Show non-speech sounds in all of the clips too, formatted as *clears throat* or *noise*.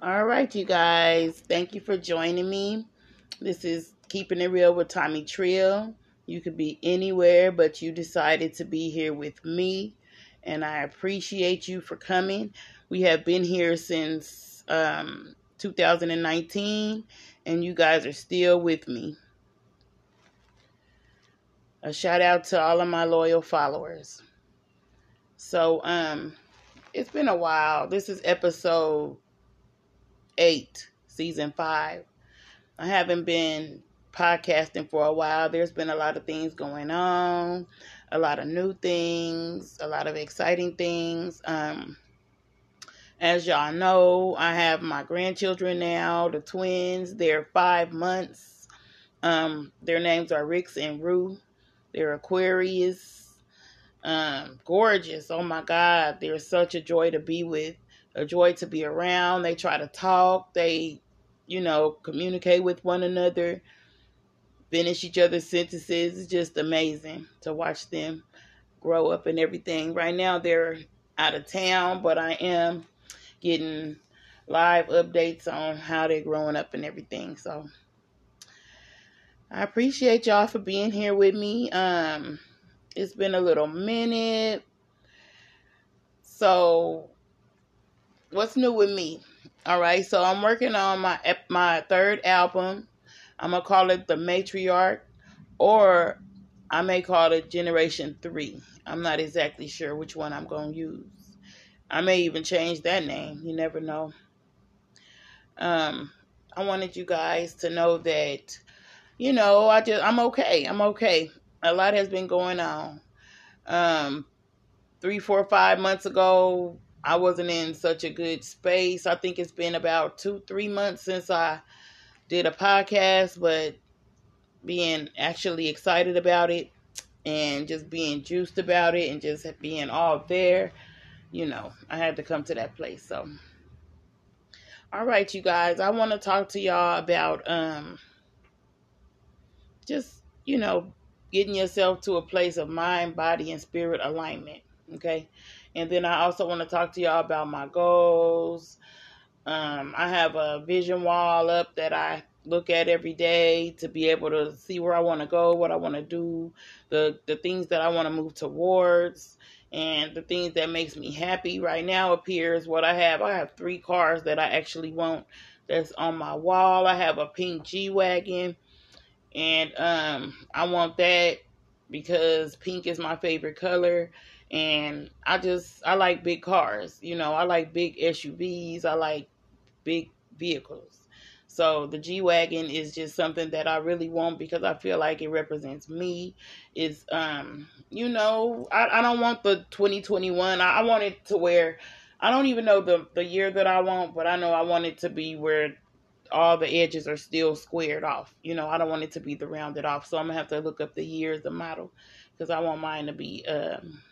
All right, you guys. Thank you for joining me. This is Keeping It Real with Tomii Trill. You could be anywhere, but you decided to be here with me, and I appreciate you for coming. We have been here since um, 2019, and you guys are still with me. A shout out to all of my loyal followers. So, um, it's been a while. This is episode 8, season 5. I haven't been podcasting for a while. There's been a lot of things going on, a lot of new things, a lot of exciting things. Um, as y'all know, I have my grandchildren now, the twins. They're five months. Um, their names are Rix and Rue. They're Aquarius. Um, gorgeous. Oh my God. They're such a joy to be with a joy to be around. They try to talk. They, you know, communicate with one another, finish each other's sentences. It's just amazing to watch them grow up and everything. Right now, they're out of town, but I am getting live updates on how they're growing up and everything. So I appreciate y'all for being here with me. Um, it's been a little minute. So what's new with me? All right, so I'm working on my my third album. I'm gonna call it the Matriarch, or I may call it Generation Three. I'm not exactly sure which one I'm gonna use. I may even change that name. You never know. Um, I wanted you guys to know that, you know, I just I'm okay. I'm okay. A lot has been going on. Um, three, four, five months ago, I wasn't in such a good space. I think it's been about two, three months since I did a podcast, but being actually excited about it and just being juiced about it and just being all there, you know, I had to come to that place. So, all right, you guys, I want to talk to y'all about um just, you know, getting yourself to a place of mind, body, and spirit alignment. Okay. And then I also want to talk to y'all about my goals. Um, I have a vision wall up that I look at every day to be able to see where I want to go, what I want to do, the the things that I want to move towards, and the things that makes me happy. Right now appears what I have. I have three cars that I actually want that's on my wall. I have a pink G wagon, and um, I want that because pink is my favorite color and I just I like big cars. You know, I like big SUVs. I like big vehicles. So the G wagon is just something that I really want because I feel like it represents me. It's um, you know, I, I don't want the 2021. I, I want it to where I don't even know the the year that I want, but I know I want it to be where all the edges are still squared off. You know, I don't want it to be the rounded off. So I'm gonna have to look up the years, the model, because I want mine to be um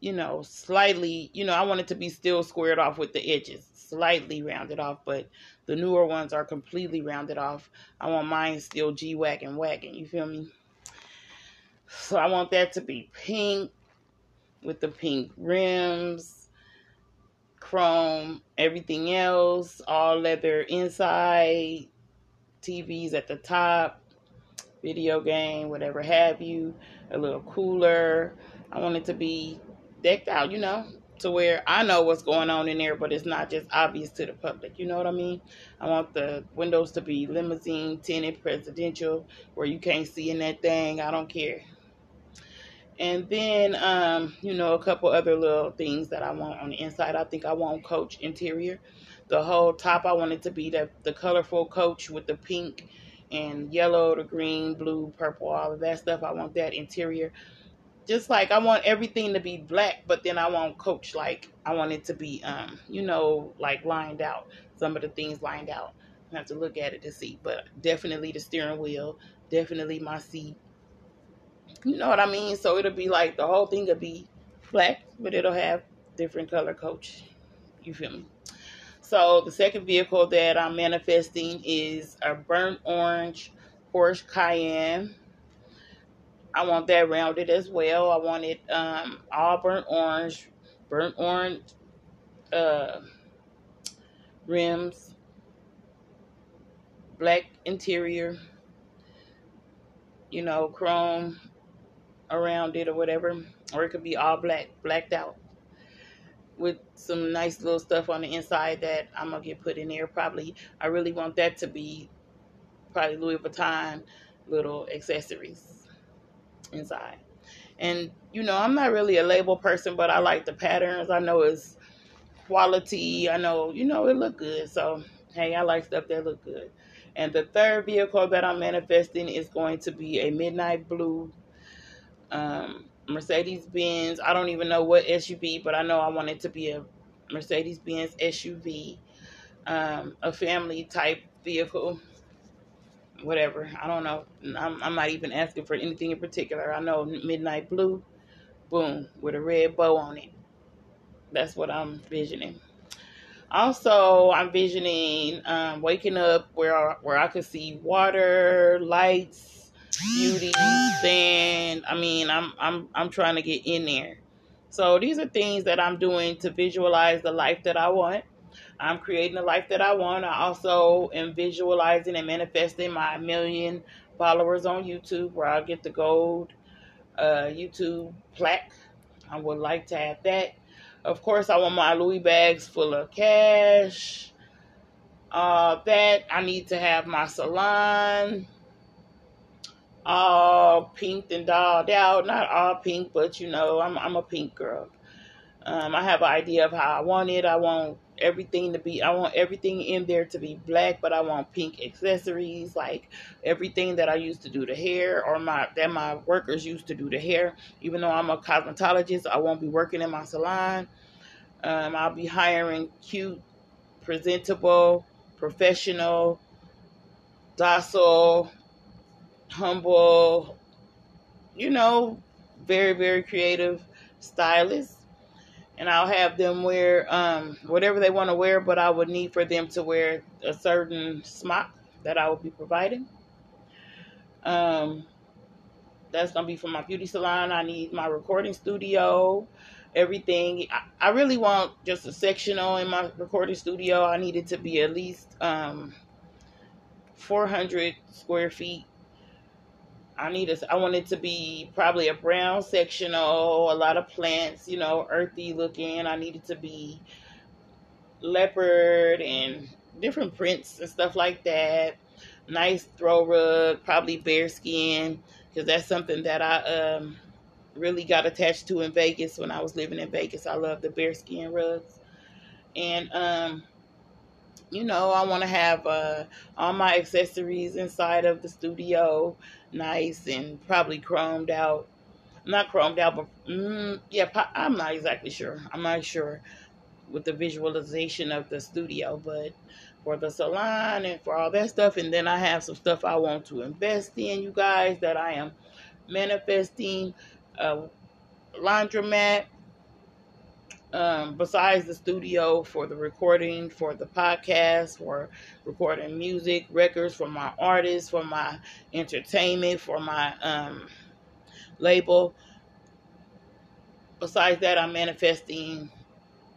you know, slightly, you know, I want it to be still squared off with the edges, slightly rounded off, but the newer ones are completely rounded off. I want mine still G wagon wagon, you feel me? So I want that to be pink with the pink rims, chrome, everything else, all leather inside, TVs at the top, video game, whatever have you, a little cooler. I want it to be decked out, you know, to where I know what's going on in there, but it's not just obvious to the public. You know what I mean? I want the windows to be limousine, tinted, presidential, where you can't see in that thing. I don't care. And then, um, you know, a couple other little things that I want on the inside. I think I want coach interior. The whole top, I want it to be the, the colorful coach with the pink and yellow, the green, blue, purple, all of that stuff. I want that interior just like I want everything to be black, but then I want coach like I want it to be um, you know, like lined out. Some of the things lined out. I have to look at it to see. But definitely the steering wheel, definitely my seat. You know what I mean? So it'll be like the whole thing will be black, but it'll have different color coach. You feel me? So the second vehicle that I'm manifesting is a burnt orange Porsche Cayenne I want that rounded as well. I want it um, all burnt orange, burnt orange, uh, rims, black interior, you know, chrome around it or whatever, or it could be all black, blacked out with some nice little stuff on the inside that I'm gonna get put in there. Probably, I really want that to be probably Louis Vuitton little accessories inside. And you know, I'm not really a label person, but I like the patterns. I know it's quality. I know, you know, it look good. So hey, I like stuff that look good. And the third vehicle that I'm manifesting is going to be a midnight blue um, Mercedes Benz. I don't even know what SUV, but I know I want it to be a Mercedes Benz SUV, um, a family type vehicle. Whatever. I don't know. I'm, I'm not even asking for anything in particular. I know midnight blue, boom, with a red bow on it. That's what I'm visioning. Also, I'm visioning um, waking up where where I could see water, lights, beauty, sand. I mean, I'm I'm I'm trying to get in there. So these are things that I'm doing to visualize the life that I want. I'm creating the life that I want. I also am visualizing and manifesting my million followers on YouTube, where I'll get the gold uh, YouTube plaque. I would like to have that. Of course, I want my Louis bags full of cash. Uh, that I need to have my salon all pink and dolled out. Not all pink, but you know, I'm I'm a pink girl. Um, I have an idea of how I want it. I want everything to be. I want everything in there to be black, but I want pink accessories, like everything that I used to do the hair, or my that my workers used to do the hair. Even though I'm a cosmetologist, I won't be working in my salon. Um, I'll be hiring cute, presentable, professional, docile, humble, you know, very, very creative stylists. And I'll have them wear um, whatever they want to wear, but I would need for them to wear a certain smock that I will be providing. Um, that's going to be for my beauty salon. I need my recording studio everything. I, I really want just a sectional in my recording studio. I need it to be at least um, 400 square feet. I need a, I want it to be probably a brown sectional, a lot of plants, you know, earthy looking. I need it to be leopard and different prints and stuff like that. Nice throw rug, probably bear skin, because that's something that I um really got attached to in Vegas when I was living in Vegas. I love the bearskin rugs. And um you know, I want to have uh, all my accessories inside of the studio, nice and probably chromed out. Not chromed out, but mm, yeah, I'm not exactly sure. I'm not sure with the visualization of the studio, but for the salon and for all that stuff, and then I have some stuff I want to invest in, you guys, that I am manifesting a laundromat um, besides the studio for the recording, for the podcast, for recording music, records for my artists, for my entertainment, for my um, label. Besides that, I'm manifesting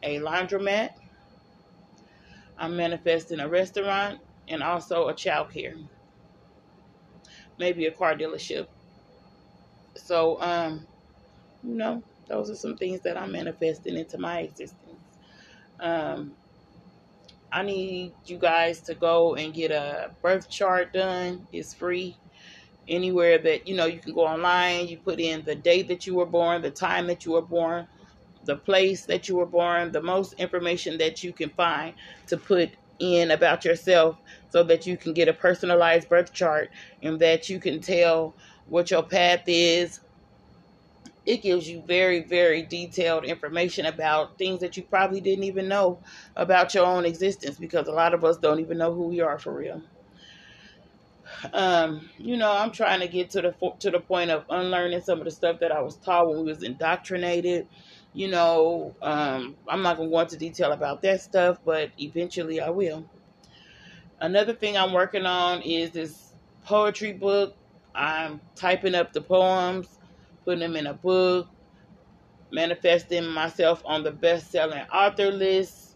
a laundromat. I'm manifesting a restaurant and also a child care. Maybe a car dealership so, um, you know, those are some things that I'm manifesting into my existence. Um, I need you guys to go and get a birth chart done. It's free. Anywhere that, you know, you can go online, you put in the date that you were born, the time that you were born, the place that you were born, the most information that you can find to put in about yourself so that you can get a personalized birth chart and that you can tell what your path is. It gives you very, very detailed information about things that you probably didn't even know about your own existence because a lot of us don't even know who we are for real. Um, you know, I'm trying to get to the to the point of unlearning some of the stuff that I was taught when we was indoctrinated. You know, um, I'm not gonna go into detail about that stuff, but eventually I will. Another thing I'm working on is this poetry book I'm typing up the poems, putting them in a book, manifesting myself on the best selling author list.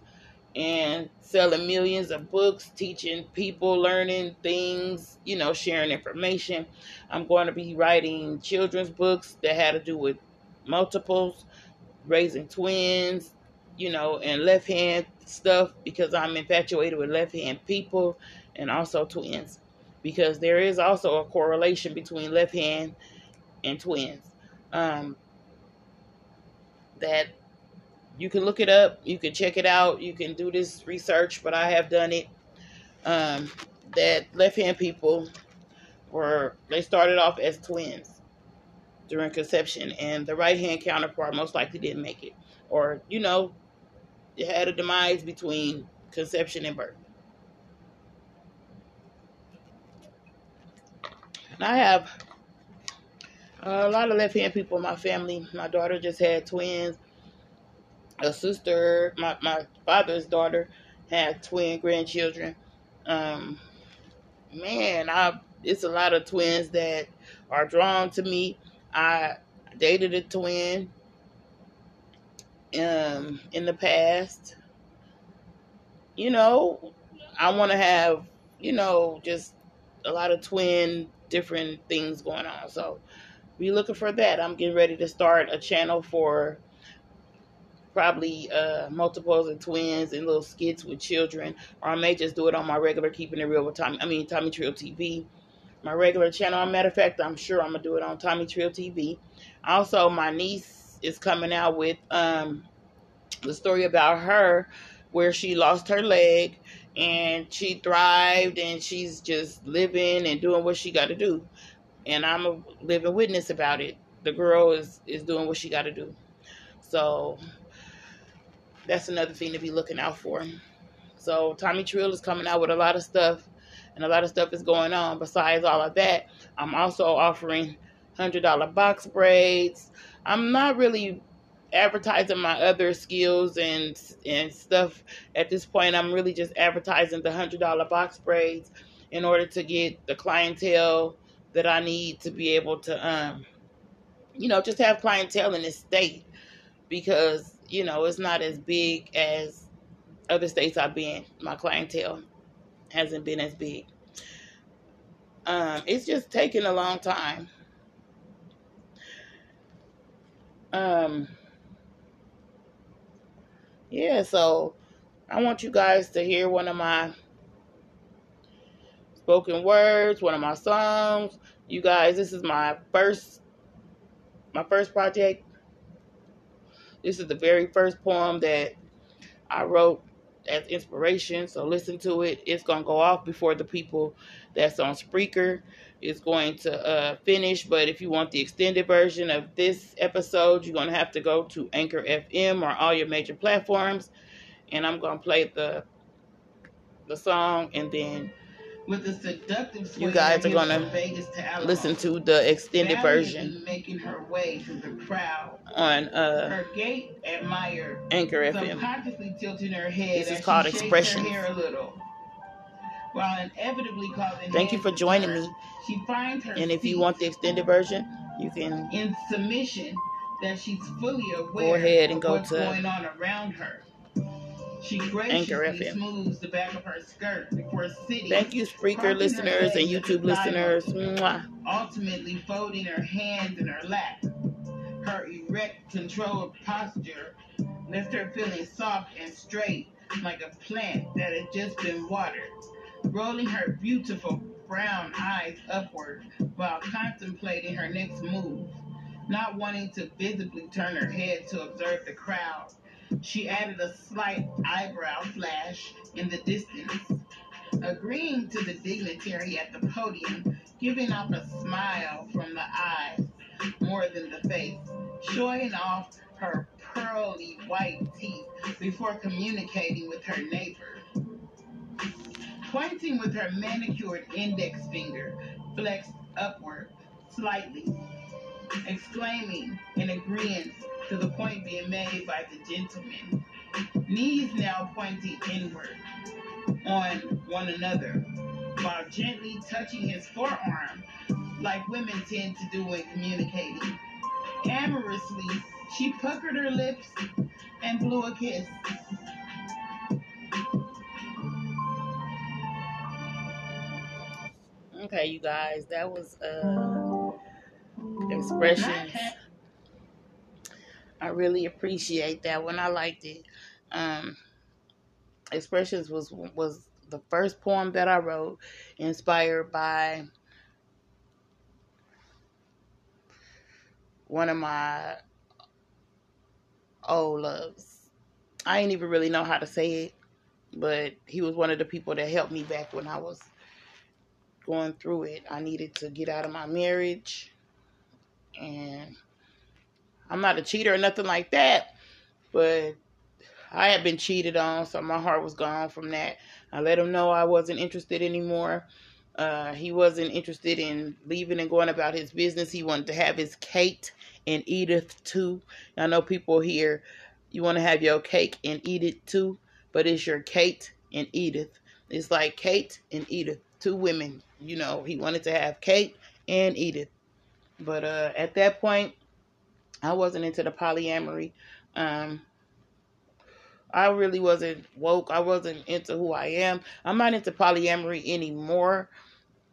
and selling millions of books, teaching people, learning things, you know, sharing information. I'm going to be writing children's books that had to do with multiples, raising twins, you know, and left hand stuff because I'm infatuated with left hand people and also twins because there is also a correlation between left hand and twins. Um, that you can look it up, you can check it out, you can do this research, but I have done it. Um, that left hand people were they started off as twins during conception, and the right hand counterpart most likely didn't make it, or you know, it had a demise between conception and birth. And I have a lot of left hand people in my family. My daughter just had twins. A sister, my, my father's daughter, had twin grandchildren. Um, man, I it's a lot of twins that are drawn to me. I dated a twin um, in the past. You know, I want to have, you know, just a lot of twin different things going on. So be looking for that. I'm getting ready to start a channel for probably uh, multiples and twins and little skits with children, or I may just do it on my regular Keeping It Real with Tomii. I mean Tomii Trill TV, my regular channel. matter of fact, I'm sure I'm gonna do it on Tomii Trill TV. Also, my niece is coming out with um, the story about her where she lost her leg and she thrived and she's just living and doing what she got to do and I'm a living witness about it. The girl is is doing what she got to do. So that's another thing to be looking out for. So Tomii Trill is coming out with a lot of stuff, and a lot of stuff is going on. Besides all of that, I'm also offering hundred dollar box braids. I'm not really advertising my other skills and and stuff at this point. I'm really just advertising the hundred dollar box braids in order to get the clientele that I need to be able to, um, you know, just have clientele in this state because, you know, it's not as big as other states I've been. My clientele hasn't been as big. Um, it's just taking a long time. Um, yeah, so I want you guys to hear one of my spoken words, one of my songs. You guys, this is my first my first project. This is the very first poem that I wrote as inspiration. So listen to it. It's gonna go off before the people that's on Spreaker is going to uh, finish. But if you want the extended version of this episode, you're gonna have to go to Anchor FM or all your major platforms, and I'm gonna play the the song and then with a seductive you guys are gonna to listen to the extended Valerie version. Making her way through the crowd on uh, her gait admired, Anchor FM. Subconsciously tilting her head. This is called expression. While inevitably causing Thank you for joining her, me. She finds her and if you want the extended version, you can in submission that she's fully aware go ahead and go what's to going on around her. She graciously smooths the back of her skirt before sitting. Thank you, Spreaker listeners and YouTube listeners. Mwah. Ultimately, folding her hands in her lap. Her erect, controlled posture left her feeling soft and straight, like a plant that had just been watered. Rolling her beautiful brown eyes upward while contemplating her next move, not wanting to visibly turn her head to observe the crowd she added a slight eyebrow flash in the distance, agreeing to the dignitary at the podium, giving off a smile from the eyes more than the face, showing off her pearly white teeth before communicating with her neighbor. Pointing with her manicured index finger, flexed upward slightly, exclaiming in agreement to the point being made by the gentleman, knees now pointing inward on one another, while gently touching his forearm like women tend to do when communicating. Amorously, she puckered her lips and blew a kiss. Okay, you guys, that was uh expressions. I really appreciate that one. I liked it. Um expressions was was the first poem that I wrote, inspired by one of my old loves. I ain't even really know how to say it, but he was one of the people that helped me back when I was going through it. I needed to get out of my marriage, and I'm not a cheater or nothing like that, but I had been cheated on, so my heart was gone from that. I let him know I wasn't interested anymore. Uh, he wasn't interested in leaving and going about his business. He wanted to have his Kate and Edith too. I know people here, you want to have your cake and eat it too, but it's your Kate and Edith. It's like Kate and Edith, two women. You know, he wanted to have Kate and Edith. But uh, at that point, I wasn't into the polyamory. Um, I really wasn't woke. I wasn't into who I am. I'm not into polyamory anymore.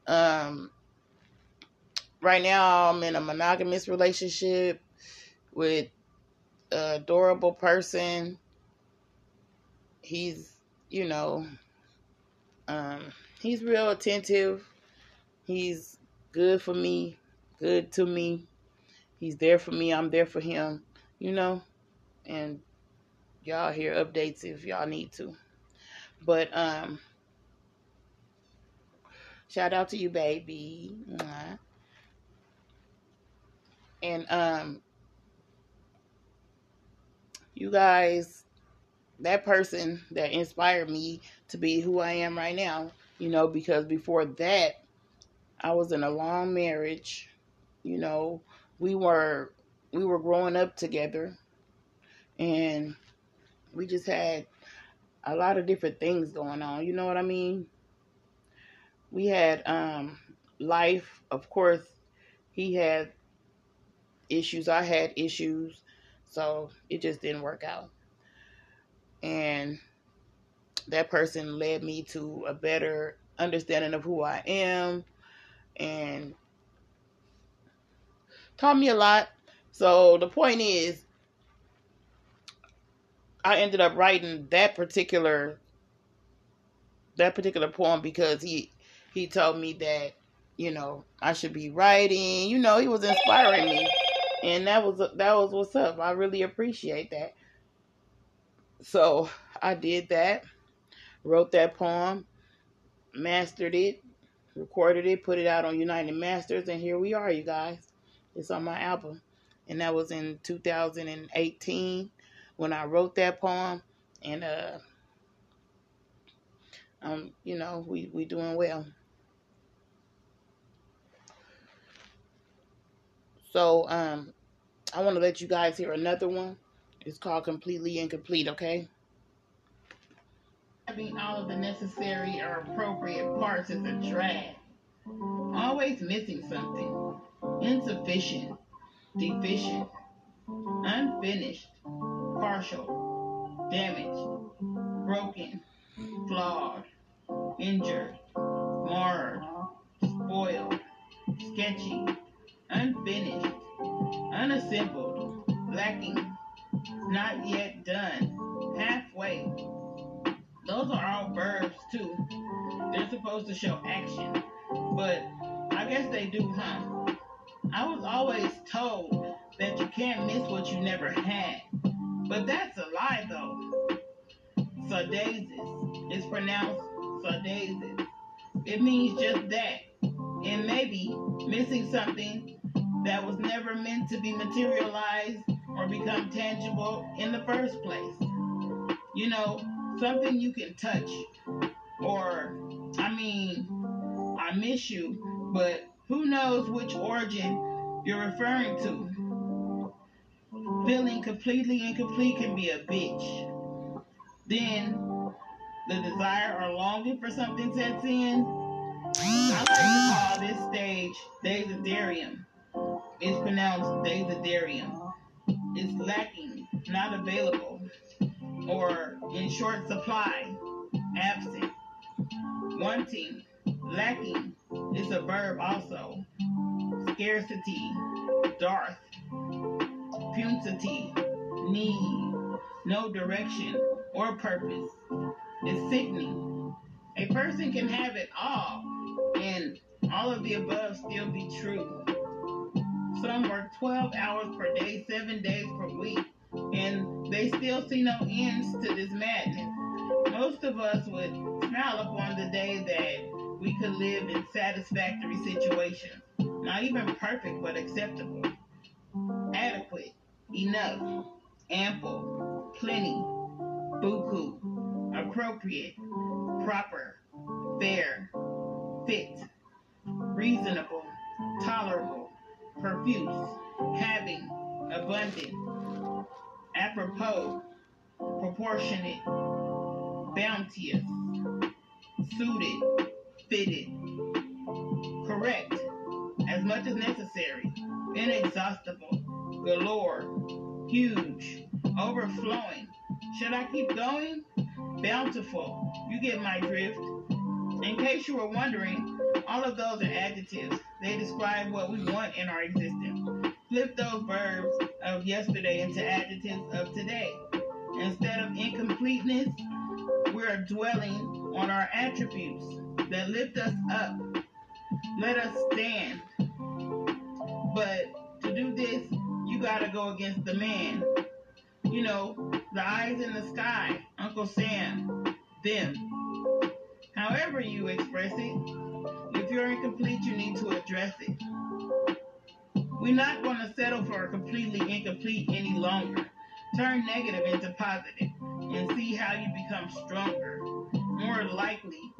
Um, right now, I'm in a monogamous relationship with an adorable person. He's, you know, um, he's real attentive. He's good for me, good to me. He's there for me. I'm there for him, you know, and y'all hear updates if y'all need to. But um shout out to you, baby. And um you guys that person that inspired me to be who I am right now, you know, because before that I was in a long marriage, you know, we were we were growing up together and we just had a lot of different things going on. You know what I mean? We had um, life, of course. He had issues. I had issues, so it just didn't work out. And that person led me to a better understanding of who I am, and taught me a lot. So the point is, I ended up writing that particular that particular poem because he he told me that you know I should be writing. You know, he was inspiring me, and that was that was what's up. I really appreciate that. So I did that, wrote that poem, mastered it, recorded it, put it out on United Masters, and here we are, you guys. It's on my album, and that was in 2018 when I wrote that poem, and uh, um, you know, we we doing well. So um, I want to let you guys hear another one. It's called Completely Incomplete. Okay. Having all of the necessary or appropriate parts is a drag. Always missing something. Insufficient. Deficient. Unfinished. Partial, damaged, broken, flawed, injured, marred, spoiled, sketchy, unfinished, unassembled, lacking, not yet done, halfway. Those are all verbs too. They're supposed to show action, but I guess they do, huh? I was always told that you can't miss what you never had. But that's a lie, though. Sardasis is pronounced sardasis. It means just that. And maybe missing something that was never meant to be materialized or become tangible in the first place. You know, something you can touch. Or, I mean, I miss you, but who knows which origin you're referring to? feeling completely incomplete can be a bitch. Then the desire or longing for something sets in. I like to call this stage desiderium. It's pronounced desiderium. It's lacking, not available, or in short supply, absent, wanting, lacking, is a verb also. Scarcity, dearth, punctity, need, no direction or purpose. It's sickening. A person can have it all and all of the above still be true. Some work 12 hours per day, seven days per week, and they still see no ends to this madness. Most of us would smile upon the day that we could live in satisfactory situations. Not even perfect, but acceptable. Adequate, enough, ample, plenty, buku, appropriate, proper, fair, fit, reasonable, tolerable, profuse, having, abundant, apropos, proportionate, bounteous, suited, fitted, correct, as much as necessary, inexhaustible, galore, huge, overflowing. Should I keep going? Bountiful. You get my drift. In case you were wondering, all of those are adjectives. They describe what we want in our existence. Flip those verbs of yesterday into adjectives of today. Instead of incompleteness, we're dwelling on our attributes that lift us up. Let us stand. But to do this, you gotta go against the man. You know, the eyes in the sky, Uncle Sam, them. However you express it, if you're incomplete, you need to address it. We're not going to settle for a completely incomplete any longer. Turn negative into positive and see how you become stronger, more likely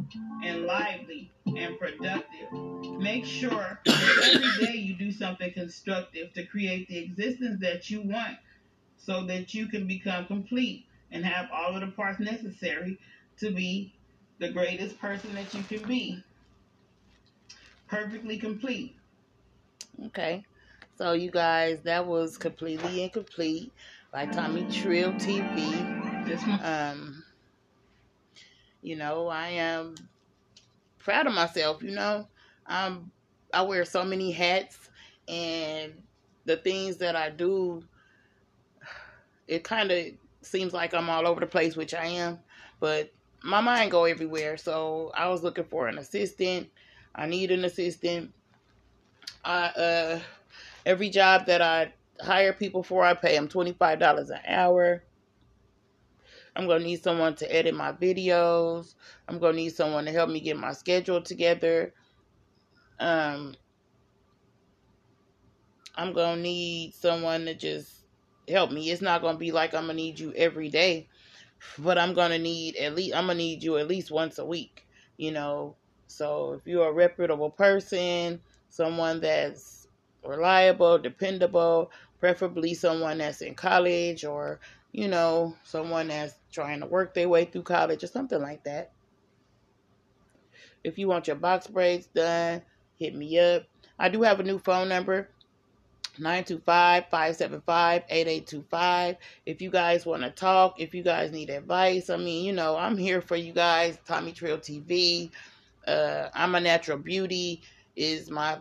and lively and productive. Make sure that every day you do something constructive to create the existence that you want so that you can become complete and have all of the parts necessary to be the greatest person that you can be. Perfectly complete. Okay. So, you guys, that was completely incomplete by Tomii Trill TV. Um, you know, I am proud of myself. You know, um, I wear so many hats, and the things that I do, it kind of seems like I'm all over the place, which I am. But my mind go everywhere. So I was looking for an assistant. I need an assistant. I uh, every job that I hire people for, I pay them twenty five dollars an hour. I'm gonna need someone to edit my videos. I'm gonna need someone to help me get my schedule together. Um, I'm gonna need someone to just help me. It's not gonna be like I'm gonna need you every day, but I'm gonna need at least I'm gonna need you at least once a week. You know, so if you're a reputable person, someone that's reliable, dependable, preferably someone that's in college or you know someone that's trying to work their way through college or something like that. If you want your box braids done, hit me up. I do have a new phone number 925-575-8825 if you guys want to talk if you guys need advice i mean you know i'm here for you guys tomii trill tv uh, i'm a natural beauty is my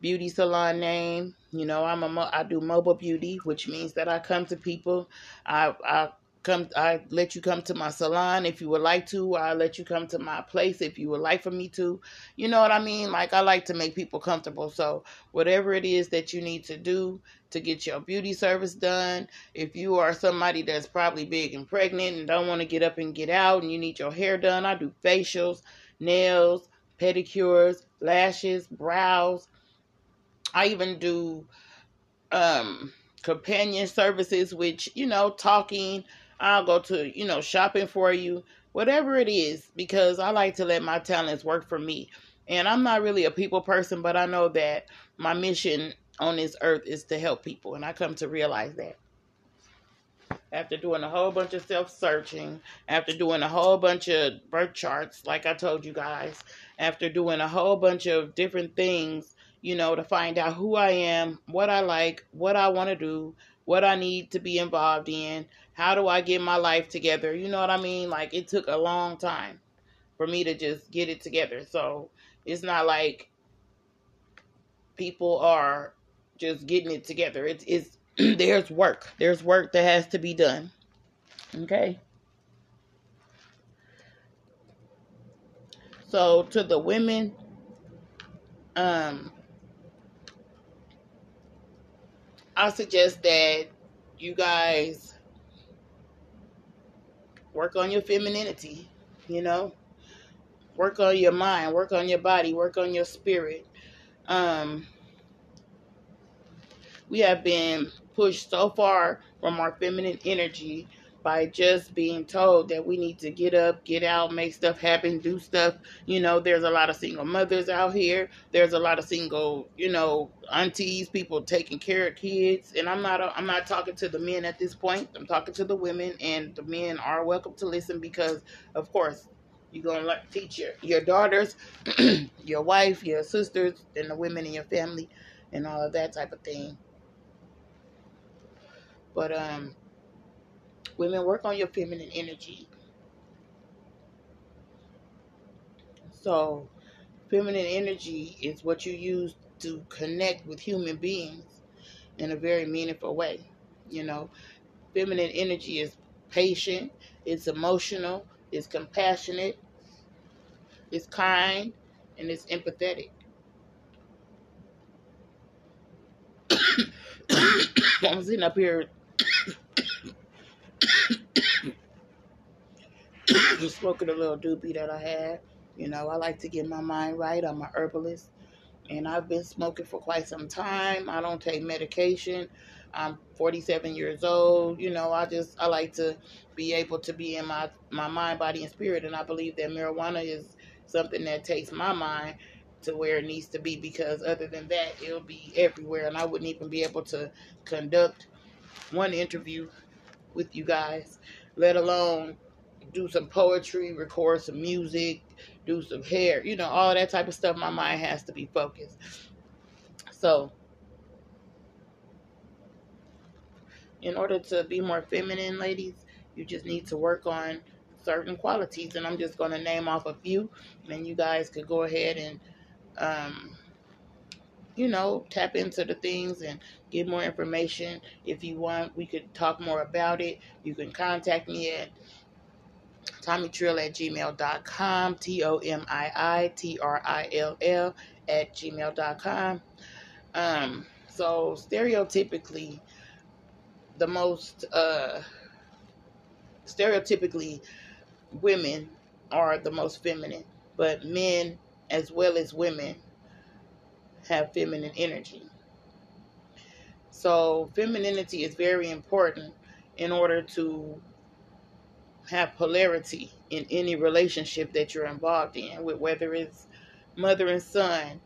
beauty salon name you know i'm a mo- i do mobile beauty which means that i come to people i i come i let you come to my salon if you would like to. I let you come to my place if you would like for me to. You know what i mean? Like i like to make people comfortable. So whatever it is that you need to do to get your beauty service done if you are somebody that's probably big and pregnant and don't want to get up and get out and you need your hair done i do facials nails pedicures lashes brows. I even do um companion services which you know talking I'll go to, you know, shopping for you, whatever it is, because I like to let my talents work for me. And I'm not really a people person, but I know that my mission on this earth is to help people. And I come to realize that. After doing a whole bunch of self searching, after doing a whole bunch of birth charts, like I told you guys, after doing a whole bunch of different things, you know, to find out who I am, what I like, what I want to do, what I need to be involved in, how do I get my life together? You know what I mean? Like it took a long time for me to just get it together. So it's not like people are just getting it together. It's it's *clears throat* there's work. There's work that has to be done. Okay. So to the women, um, I suggest that you guys work on your femininity, you know, work on your mind, work on your body, work on your spirit. Um, we have been pushed so far from our feminine energy by just being told that we need to get up, get out, make stuff happen, do stuff. You know, there's a lot of single mothers out here. There's a lot of single, you know, aunties, people taking care of kids. And I'm not I'm not talking to the men at this point. I'm talking to the women and the men are welcome to listen because of course you're going to teach your, your daughters, *clears throat* your wife, your sisters, and the women in your family and all of that type of thing. But um Women, work on your feminine energy. So, feminine energy is what you use to connect with human beings in a very meaningful way. You know, feminine energy is patient, it's emotional, it's compassionate, it's kind, and it's empathetic. *coughs* I'm sitting up here smoking a little doobie that I had. You know, I like to get my mind right. I'm a herbalist, and I've been smoking for quite some time. I don't take medication. I'm 47 years old. You know, I just I like to be able to be in my my mind, body, and spirit, and I believe that marijuana is something that takes my mind to where it needs to be because other than that it'll be everywhere and I wouldn't even be able to conduct one interview with you guys let alone do some poetry, record some music, do some hair, you know, all that type of stuff. My mind has to be focused. So, in order to be more feminine, ladies, you just need to work on certain qualities. And I'm just going to name off a few, and you guys could go ahead and, um, you know, tap into the things and get more information. If you want, we could talk more about it. You can contact me at TomiiTrill at gmail.com, T O M I I T R I L L at gmail.com. Um, so, stereotypically, the most, uh, stereotypically, women are the most feminine, but men as well as women have feminine energy. So, femininity is very important in order to have polarity in any relationship that you're involved in with whether it's mother and son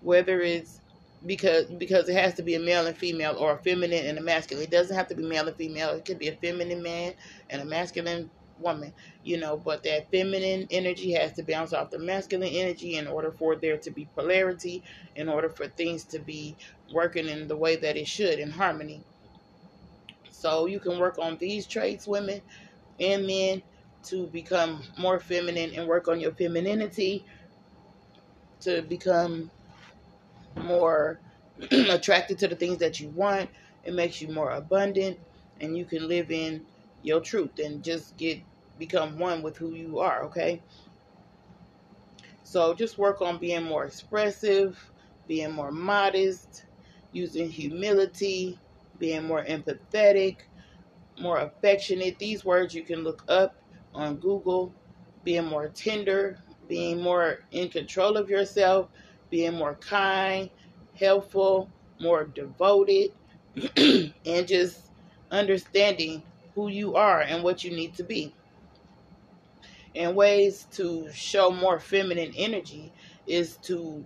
whether it's because because it has to be a male and female or a feminine and a masculine it doesn't have to be male and female it could be a feminine man and a masculine woman you know but that feminine energy has to bounce off the masculine energy in order for there to be polarity in order for things to be working in the way that it should in harmony so you can work on these traits women and men to become more feminine and work on your femininity to become more *clears throat* attracted to the things that you want. It makes you more abundant and you can live in your truth and just get become one with who you are, okay? So just work on being more expressive, being more modest, using humility, being more empathetic, more affectionate. These words you can look up on Google. Being more tender, being more in control of yourself, being more kind, helpful, more devoted, *clears throat* and just understanding who you are and what you need to be. And ways to show more feminine energy is to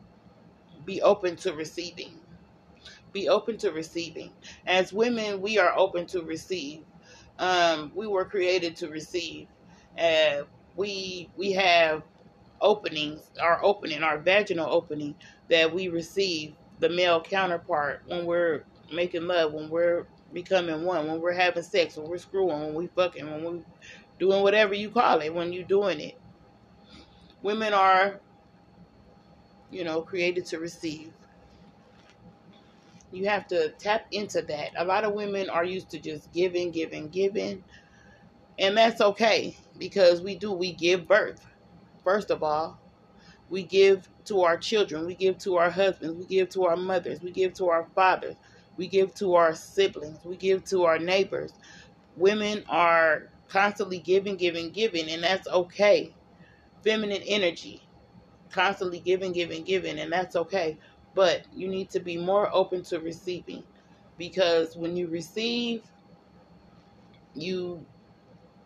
be open to receiving. Be open to receiving. As women, we are open to receive um, we were created to receive. Uh, we we have openings, our opening, our vaginal opening that we receive the male counterpart when we're making love, when we're becoming one, when we're having sex, when we're screwing, when we fucking, when we're doing whatever you call it, when you're doing it. Women are, you know, created to receive. You have to tap into that. A lot of women are used to just giving, giving, giving. And that's okay because we do, we give birth. First of all, we give to our children, we give to our husbands, we give to our mothers, we give to our fathers, we give to our siblings, we give to our neighbors. Women are constantly giving, giving, giving, and that's okay. Feminine energy, constantly giving, giving, giving, and that's okay. But you need to be more open to receiving because when you receive, you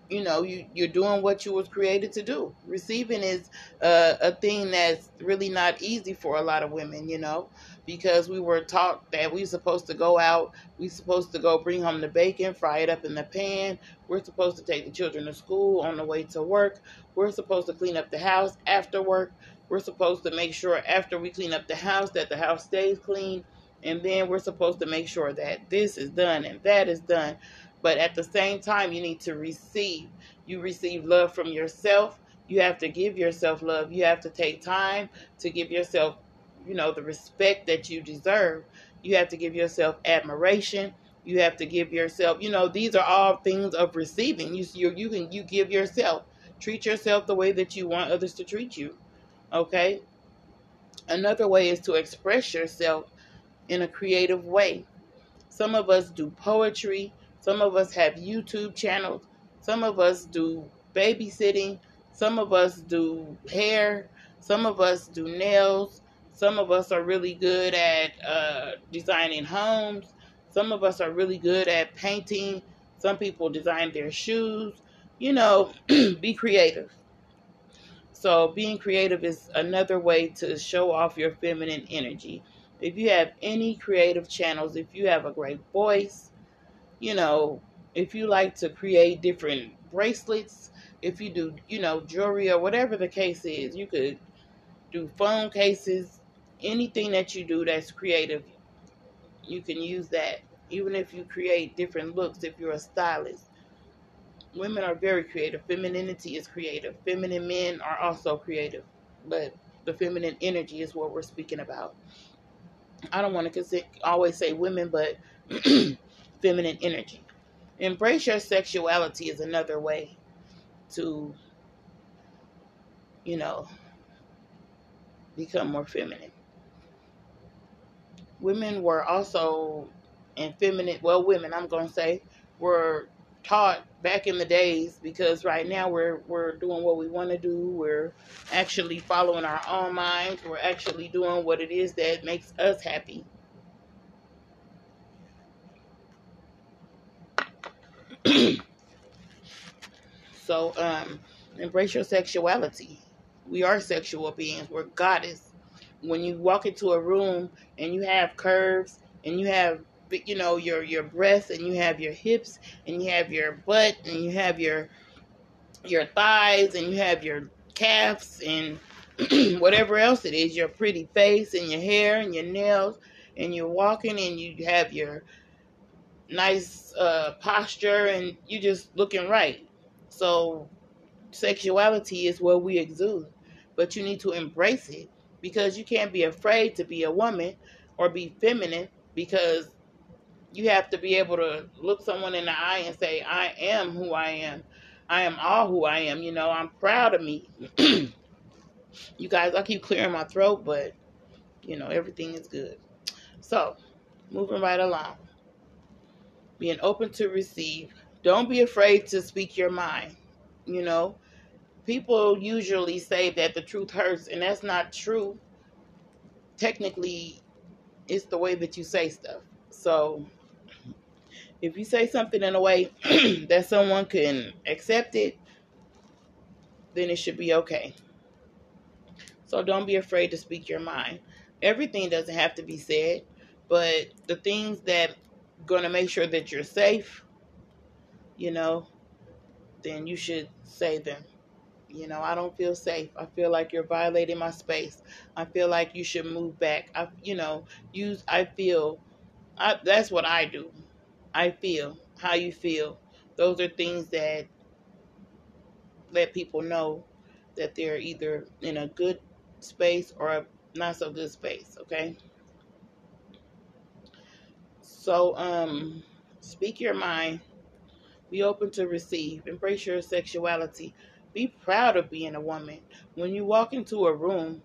you know you you're doing what you was created to do receiving is uh, a thing that's really not easy for a lot of women you know because we were taught that we're supposed to go out we're supposed to go bring home the bacon fry it up in the pan we're supposed to take the children to school on the way to work we're supposed to clean up the house after work we're supposed to make sure after we clean up the house that the house stays clean and then we're supposed to make sure that this is done and that is done but at the same time, you need to receive. You receive love from yourself. You have to give yourself love. You have to take time to give yourself, you know, the respect that you deserve. You have to give yourself admiration. You have to give yourself, you know, these are all things of receiving. You you, you can you give yourself. Treat yourself the way that you want others to treat you. Okay? Another way is to express yourself in a creative way. Some of us do poetry, some of us have YouTube channels. Some of us do babysitting. Some of us do hair. Some of us do nails. Some of us are really good at uh, designing homes. Some of us are really good at painting. Some people design their shoes. You know, *clears throat* be creative. So, being creative is another way to show off your feminine energy. If you have any creative channels, if you have a great voice, you know, if you like to create different bracelets, if you do, you know, jewelry or whatever the case is, you could do phone cases, anything that you do that's creative, you can use that. Even if you create different looks, if you're a stylist. Women are very creative. Femininity is creative. Feminine men are also creative. But the feminine energy is what we're speaking about. I don't want to always say women, but *clears throat* feminine energy. Embrace your sexuality is another way to, you know, become more feminine. Women were also, and feminine, well, women, I'm going to say, were taught back in the days because right now we're we're doing what we want to do. We're actually following our own minds. We're actually doing what it is that makes us happy. so, um, embrace your sexuality. We are sexual beings. We're goddess. When you walk into a room and you have curves and you have you know your your breasts and you have your hips and you have your butt and you have your your thighs and you have your calves and *clears throat* whatever else it is your pretty face and your hair and your nails and you're walking and you have your nice uh, posture and you just looking right. So sexuality is what we exude, but you need to embrace it because you can't be afraid to be a woman or be feminine because you have to be able to look someone in the eye and say, I am who I am. I am all who I am. You know, I'm proud of me. *clears throat* you guys, I keep clearing my throat, but, you know, everything is good. So, moving right along being open to receive. Don't be afraid to speak your mind. You know, people usually say that the truth hurts, and that's not true. Technically, it's the way that you say stuff. So, if you say something in a way *clears throat* that someone can accept it, then it should be okay. So, don't be afraid to speak your mind. Everything doesn't have to be said, but the things that going to make sure that you're safe, you know, then you should say them. You know, I don't feel safe. I feel like you're violating my space. I feel like you should move back. I, you know, use I feel. I, that's what I do. I feel how you feel. Those are things that let people know that they're either in a good space or a not so good space. Okay. So, um, speak your mind. Be open to receive. Embrace your sexuality. Be proud of being a woman. When you walk into a room,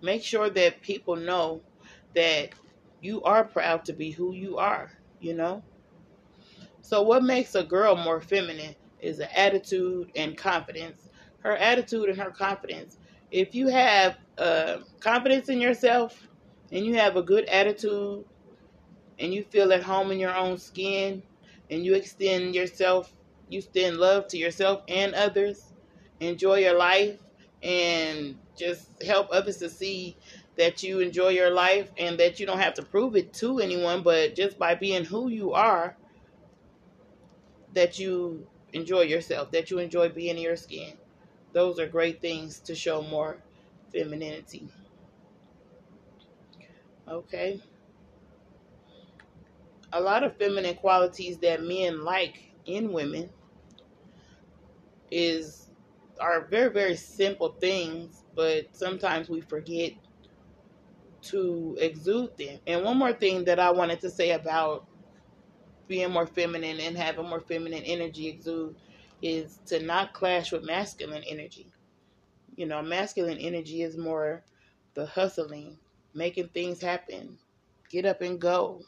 make sure that people know that you are proud to be who you are, you know? So, what makes a girl more feminine is an attitude and confidence. Her attitude and her confidence. If you have uh, confidence in yourself and you have a good attitude and you feel at home in your own skin and you extend yourself, you extend love to yourself and others, enjoy your life and just help others to see that you enjoy your life and that you don't have to prove it to anyone, but just by being who you are, that you enjoy yourself, that you enjoy being in your skin. Those are great things to show more femininity. Okay. A lot of feminine qualities that men like in women is are very very simple things, but sometimes we forget to exude them. And one more thing that I wanted to say about being more feminine and having more feminine energy exude is to not clash with masculine energy. You know, masculine energy is more the hustling, making things happen, get up and go.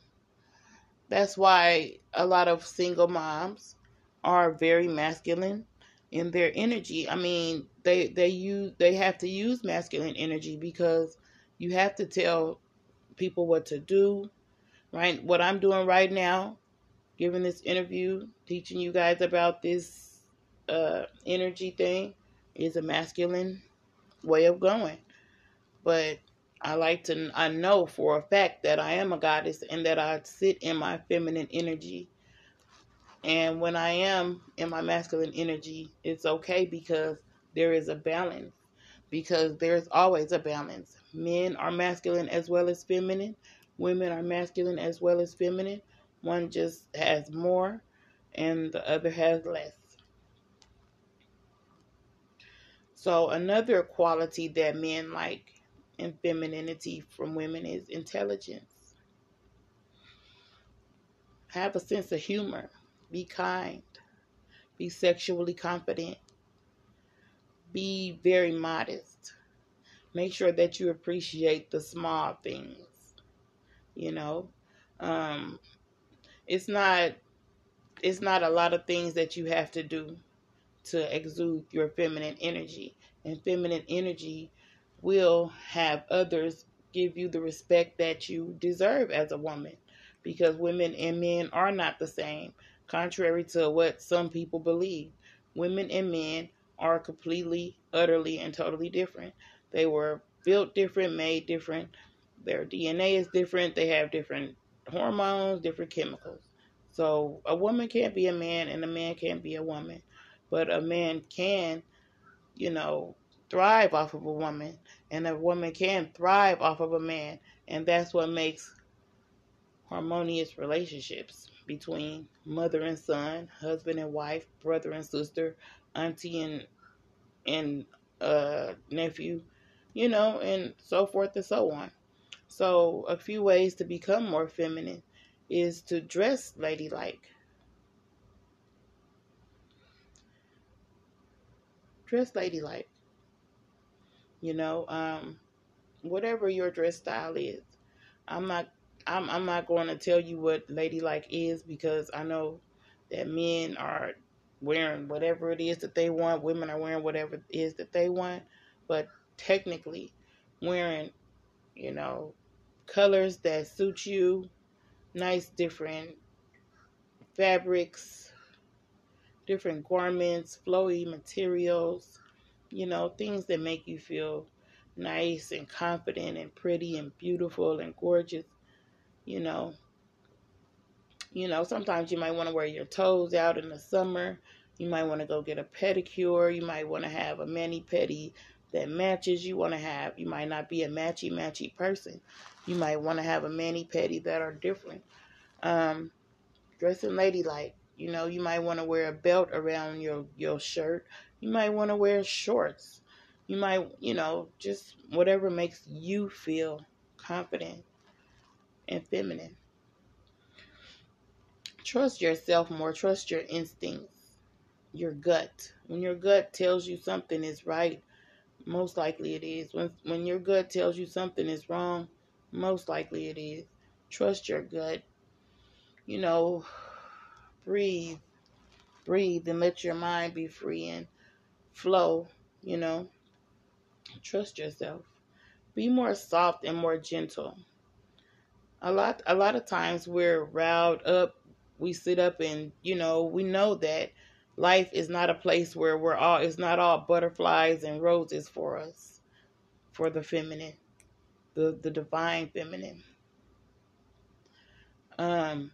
That's why a lot of single moms are very masculine in their energy. I mean, they they use they have to use masculine energy because you have to tell people what to do, right? What I'm doing right now, giving this interview, teaching you guys about this uh, energy thing, is a masculine way of going. But I like to, I know for a fact that I am a goddess and that I sit in my feminine energy. And when I am in my masculine energy, it's okay because there is a balance. Because there's always a balance. Men are masculine as well as feminine. Women are masculine as well as feminine. One just has more and the other has less. So, another quality that men like in femininity from women is intelligence. Have a sense of humor. Be kind. Be sexually confident. Be very modest. Make sure that you appreciate the small things. You know, um, it's not it's not a lot of things that you have to do to exude your feminine energy. And feminine energy will have others give you the respect that you deserve as a woman because women and men are not the same, contrary to what some people believe. Women and men are completely, utterly, and totally different. They were built different, made different. Their DNA is different. They have different hormones, different chemicals. So a woman can't be a man and a man can't be a woman. But a man can, you know, thrive off of a woman and a woman can thrive off of a man. And that's what makes harmonious relationships between mother and son, husband and wife, brother and sister, auntie and and uh, nephew, you know, and so forth and so on. So, a few ways to become more feminine is to dress ladylike. Dress ladylike. You know, um, whatever your dress style is. I'm not I'm I'm not going to tell you what ladylike is because I know that men are wearing whatever it is that they want, women are wearing whatever it is that they want, but technically wearing, you know, colors that suit you, nice different fabrics, different garments, flowy materials, you know, things that make you feel nice and confident and pretty and beautiful and gorgeous, you know. You know, sometimes you might want to wear your toes out in the summer. You might want to go get a pedicure. You might want to have a mani pedi that matches you want to have. You might not be a matchy matchy person. You might want to have a mani pedi that are different. Um, dressing ladylike. You know, you might want to wear a belt around your your shirt. You might want to wear shorts. You might, you know, just whatever makes you feel confident and feminine. trust yourself more, trust your instincts, your gut. When your gut tells you something is right, most likely it is. When when your gut tells you something is wrong, most likely it is. Trust your gut. You know, breathe. Breathe and let your mind be free and flow, you know. Trust yourself. Be more soft and more gentle. A lot a lot of times we're riled up. We sit up and, you know, we know that life is not a place where we're all it's not all butterflies and roses for us. For the feminine. The the divine feminine. Um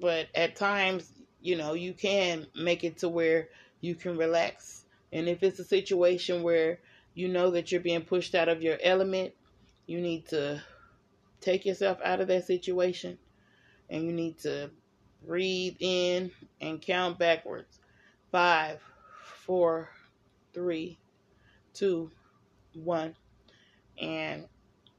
but at times, you know, you can make it to where you can relax. And if it's a situation where you know that you're being pushed out of your element, you need to take yourself out of that situation and you need to breathe in and count backwards. Five, four, three, two, one. And,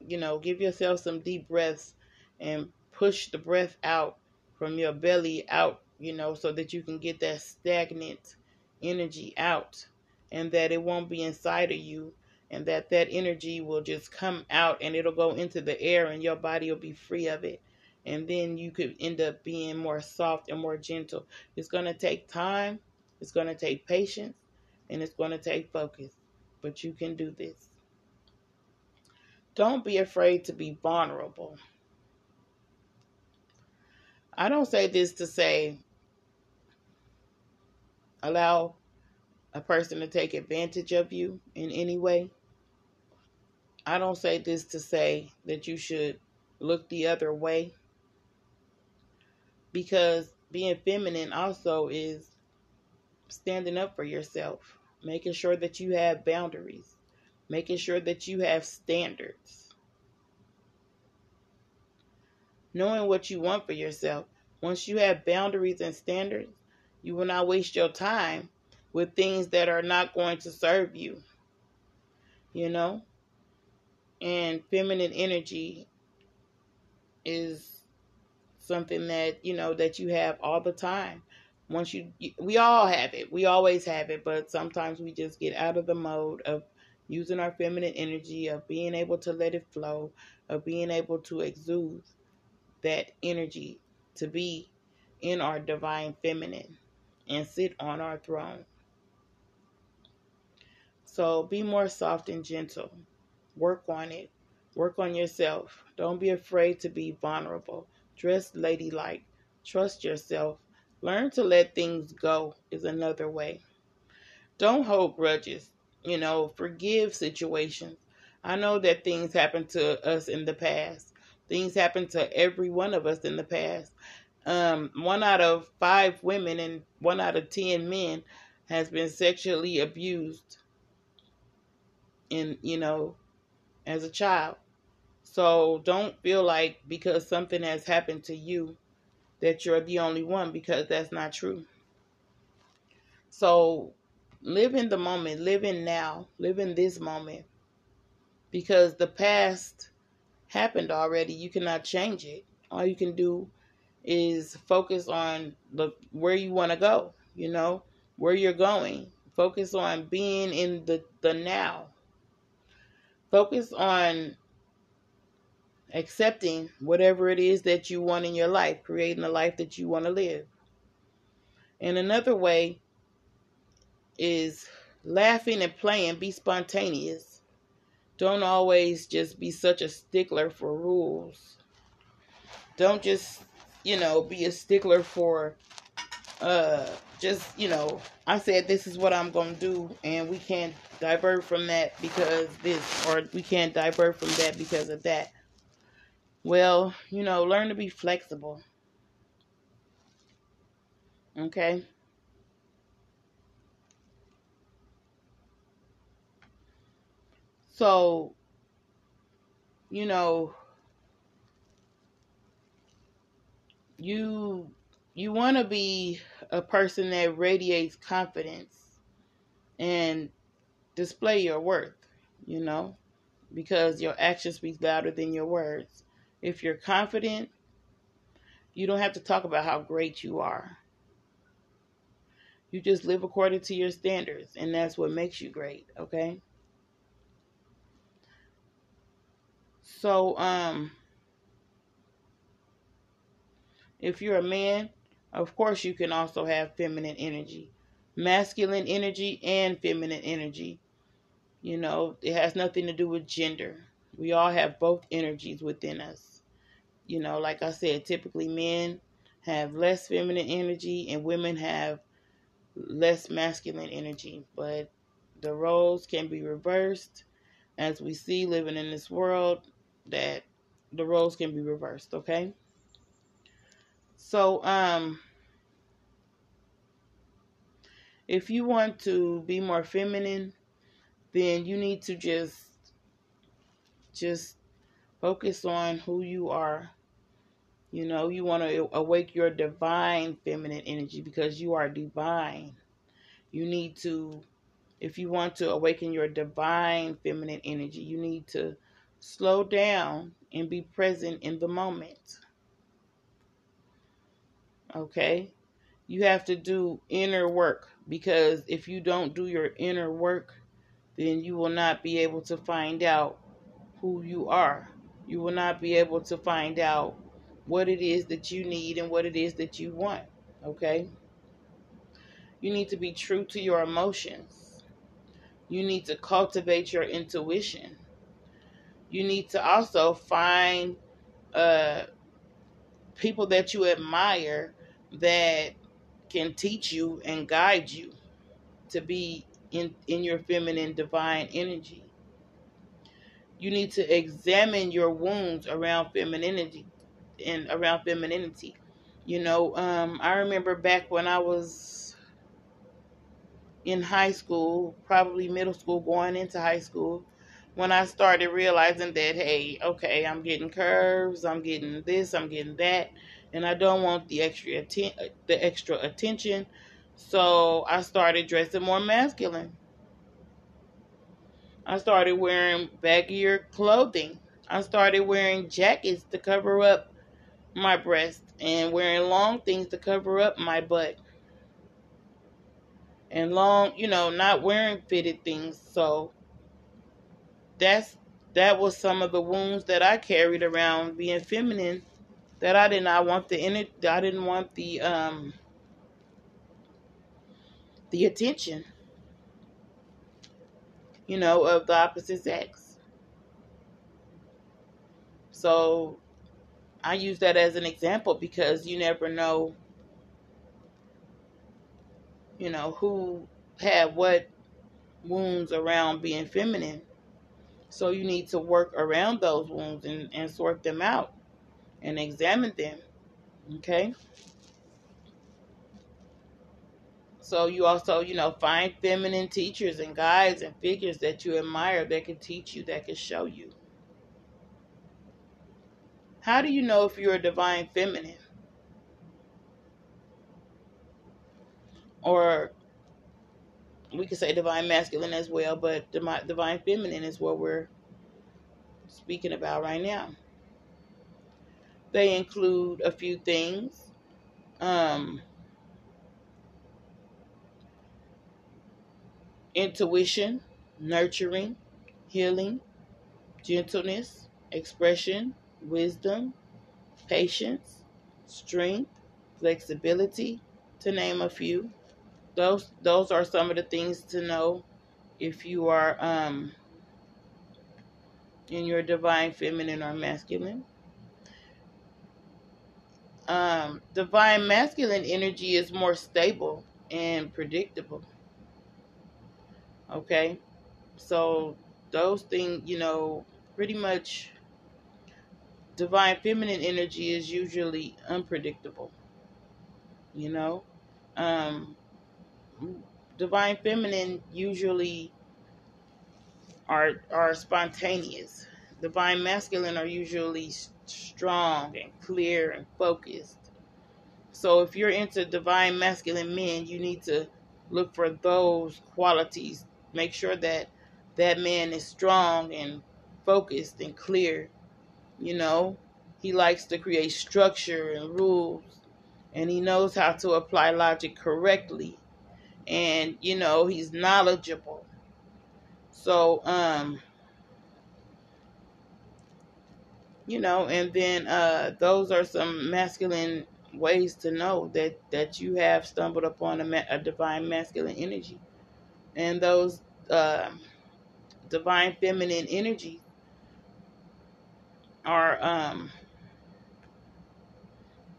you know, give yourself some deep breaths and push the breath out from your belly out, you know, so that you can get that stagnant energy out and that it won't be inside of you and that that energy will just come out and it'll go into the air and your body will be free of it. And then you could end up being more soft and more gentle. It's going to take time it's going to take patience and it's going to take focus. But you can do this. Don't be afraid to be vulnerable. I don't say this to say allow a person to take advantage of you in any way. I don't say this to say that you should look the other way because being feminine also is standing up for yourself, making sure that you have boundaries, making sure that you have standards, knowing what you want for yourself. Once you have boundaries and standards, you will not waste your time with things that are not going to serve you. You know? And feminine energy is something that, you know, that you have all the time. Once you, we all have it. We always have it, but sometimes we just get out of the mode of using our feminine energy, of being able to let it flow, of being able to exude that energy to be in our divine feminine and sit on our throne. So be more soft and gentle. Work on it. Work on yourself. Don't be afraid to be vulnerable. Dress ladylike. Trust yourself. Learn to let things go is another way. Don't hold grudges. You know, forgive situations. I know that things happen to us in the past. Things happen to every one of us in the past um, one out of five women and one out of ten men has been sexually abused in you know as a child. So don't feel like because something has happened to you that you're the only one because that's not true. So live in the moment. Live in now. Live in this moment. Because the past happened already. You cannot change it. All you can do is focus on the where you want to go, you know, where you're going. Focus on being in the, the now. Focus on accepting whatever it is that you want in your life, creating the life that you want to live. And another way is laughing and playing, be spontaneous. Don't always just be such a stickler for rules. Don't just you know, be a stickler for uh just, you know, I said this is what I'm going to do and we can't divert from that because this or we can't divert from that because of that. Well, you know, learn to be flexible. Okay? So, you know, you you want to be a person that radiates confidence and display your worth, you know, because your actions speak louder than your words. If you're confident You don't have to talk about how great you are. You just live according to your standards, and that's what makes you great, okay? So, um, if you're a man, of course, you can also have feminine energy, masculine energy, and feminine energy. You know, it has nothing to do with gender. We all have both energies within us. You know, like I said, typically men have less feminine energy and women have less masculine energy, but the roles can be reversed as we see living in this world that the roles can be reversed, okay? So, um, if you want to be more feminine, then you need to just just focus on who you are. You know, you want to awake your divine feminine energy because you are divine. You need to if you want to awaken your divine feminine energy, you need to slow down and be present in the moment. Okay? You have to do inner work because if you don't do your inner work, then you will not be able to find out who you are. You will not be able to find out what it is that you need and what it is that you want. Okay? You need to be true to your emotions. You need to cultivate your intuition. You need to also find uh, people that you admire that can teach you and guide you to be in, in your feminine divine energy. You need to examine your wounds around femininity and around femininity. You know, um, I remember back when I was in high school, probably middle school, going into high school, when I started realizing that, hey, okay, I'm getting curves, I'm getting this, I'm getting that, and I don't want the extra atten- uh, the extra attention. So I started dressing more masculine. I started wearing baggier clothing. I started wearing jackets to cover up my breast and wearing long things to cover up my butt. And long, you know, not wearing fitted things. So that's that was some of the wounds that I carried around being feminine that I did not want the I didn't want the um the attention you know of the opposite sex. So I use that as an example because you never know you know who had what wounds around being feminine. So you need to work around those wounds and, and sort them out and examine them. Okay? So you also, you know, find feminine teachers and guides and figures that you admire that can teach you, that can show you. How do you know if you're a divine feminine? Or we could say divine masculine as well, but divine feminine is what we're speaking about right now. They include a few things. Um, intuition, nurturing, healing, gentleness, expression, wisdom, patience, strength, flexibility, to name a few those those are some of the things to know if you are um, in your divine feminine or masculine. Um, divine masculine energy is more stable and predictable. Okay, so those things, you know, pretty much divine feminine energy is usually unpredictable. You know, um, divine feminine usually are are spontaneous. Divine masculine are usually strong and clear and focused. So if you're into divine masculine men, you need to look for those qualities. Make sure that that man is strong and focused and clear. You know, He likes to create structure and rules, and he knows how to apply logic correctly. And you know, he's knowledgeable. So, um, you know, and then uh, those are some masculine ways to know that that you have stumbled upon a, ma- a divine masculine energy, and those uh, divine feminine energy are um,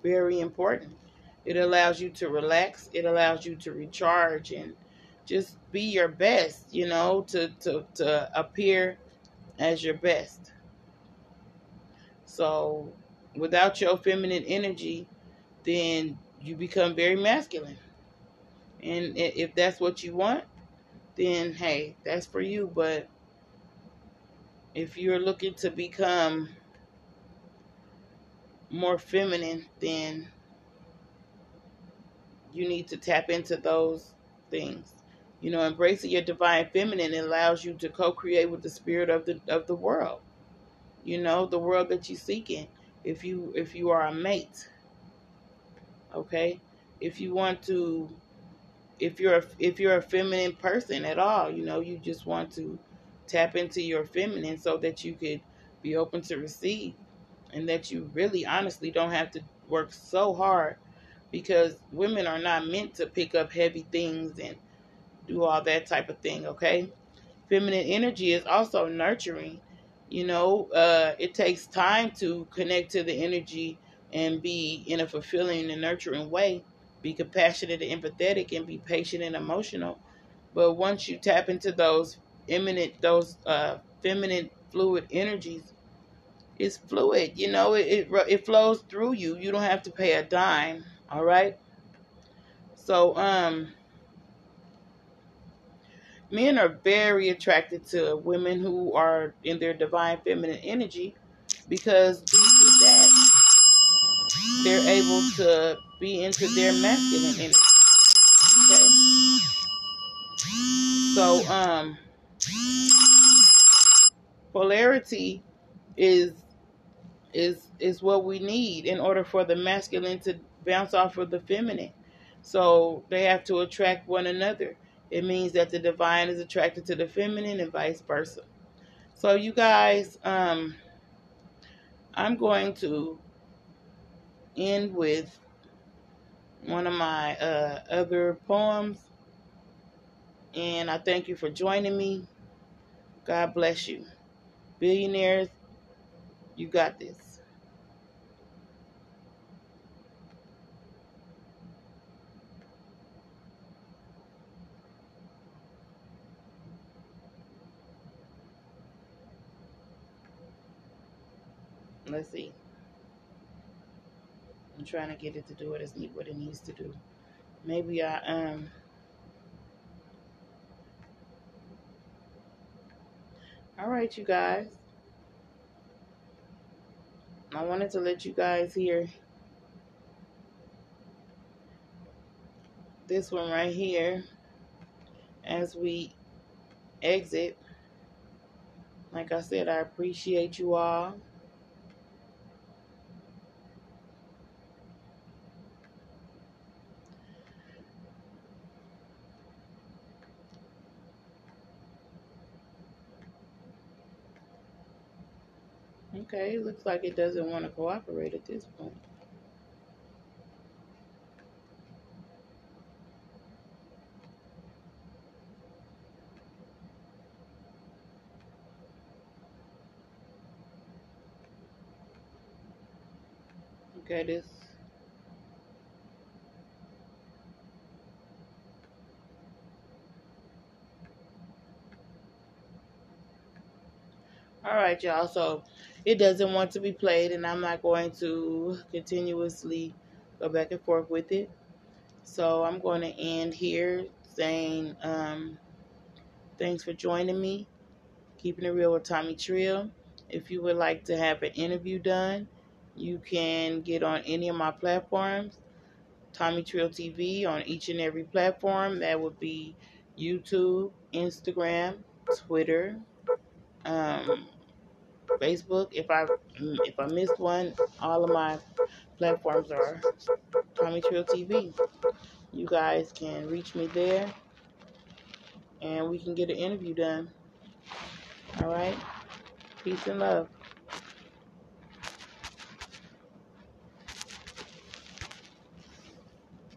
very important. It allows you to relax. It allows you to recharge and just be your best. You know, to to to appear as your best. So, without your feminine energy, then you become very masculine. And if that's what you want, then hey, that's for you. But if you're looking to become more feminine, then you need to tap into those things. You know, embracing your divine feminine allows you to co-create with the spirit of the of the world. You know, the world that you're seeking. If you if you are a mate, okay. If you want to, if you're a, if you're a feminine person at all, you know, you just want to tap into your feminine so that you could be open to receive and that you really honestly don't have to work so hard because women are not meant to pick up heavy things and do all that type of thing, okay? Feminine energy is also nurturing. You know, uh, it takes time to connect to the energy and be in a fulfilling and nurturing way. Be compassionate and empathetic and be patient and emotional. But once you tap into those eminent, those uh, feminine fluid energies, it's fluid. You know, it, it it flows through you. You don't have to pay a dime. All right. So um, men are very attracted to women who are in their divine feminine energy because due to that, they're able to be into their masculine energy. Okay. So um, polarity is is is what we need in order for the masculine to bounce off of the feminine. So they have to attract one another. It means that the divine is attracted to the feminine and vice versa. So you guys, um, I'm going to end with one of my uh, other poems. And I thank you for joining me. God bless you. Billionaires, you got this. Let's see. I'm trying to get it to do what, what it needs to do. Maybe I um All right, you guys. I wanted to let you guys hear this one right here as we exit. Like I said, I appreciate you all. Okay, looks like it doesn't want to cooperate at this point. Okay, this All right, y'all. So it doesn't want to be played, and I'm not going to continuously go back and forth with it. So I'm going to end here saying um, thanks for joining me. Keeping it real with Tomii Trill. If you would like to have an interview done, you can get on any of my platforms. Tomii Trill TV on each and every platform. That would be YouTube, Instagram, Twitter, um, Facebook. If I mm, if I missed one, all of my platforms are Tomii Trill TV. You guys can reach me there, and we can get an interview done. All right. Peace and love.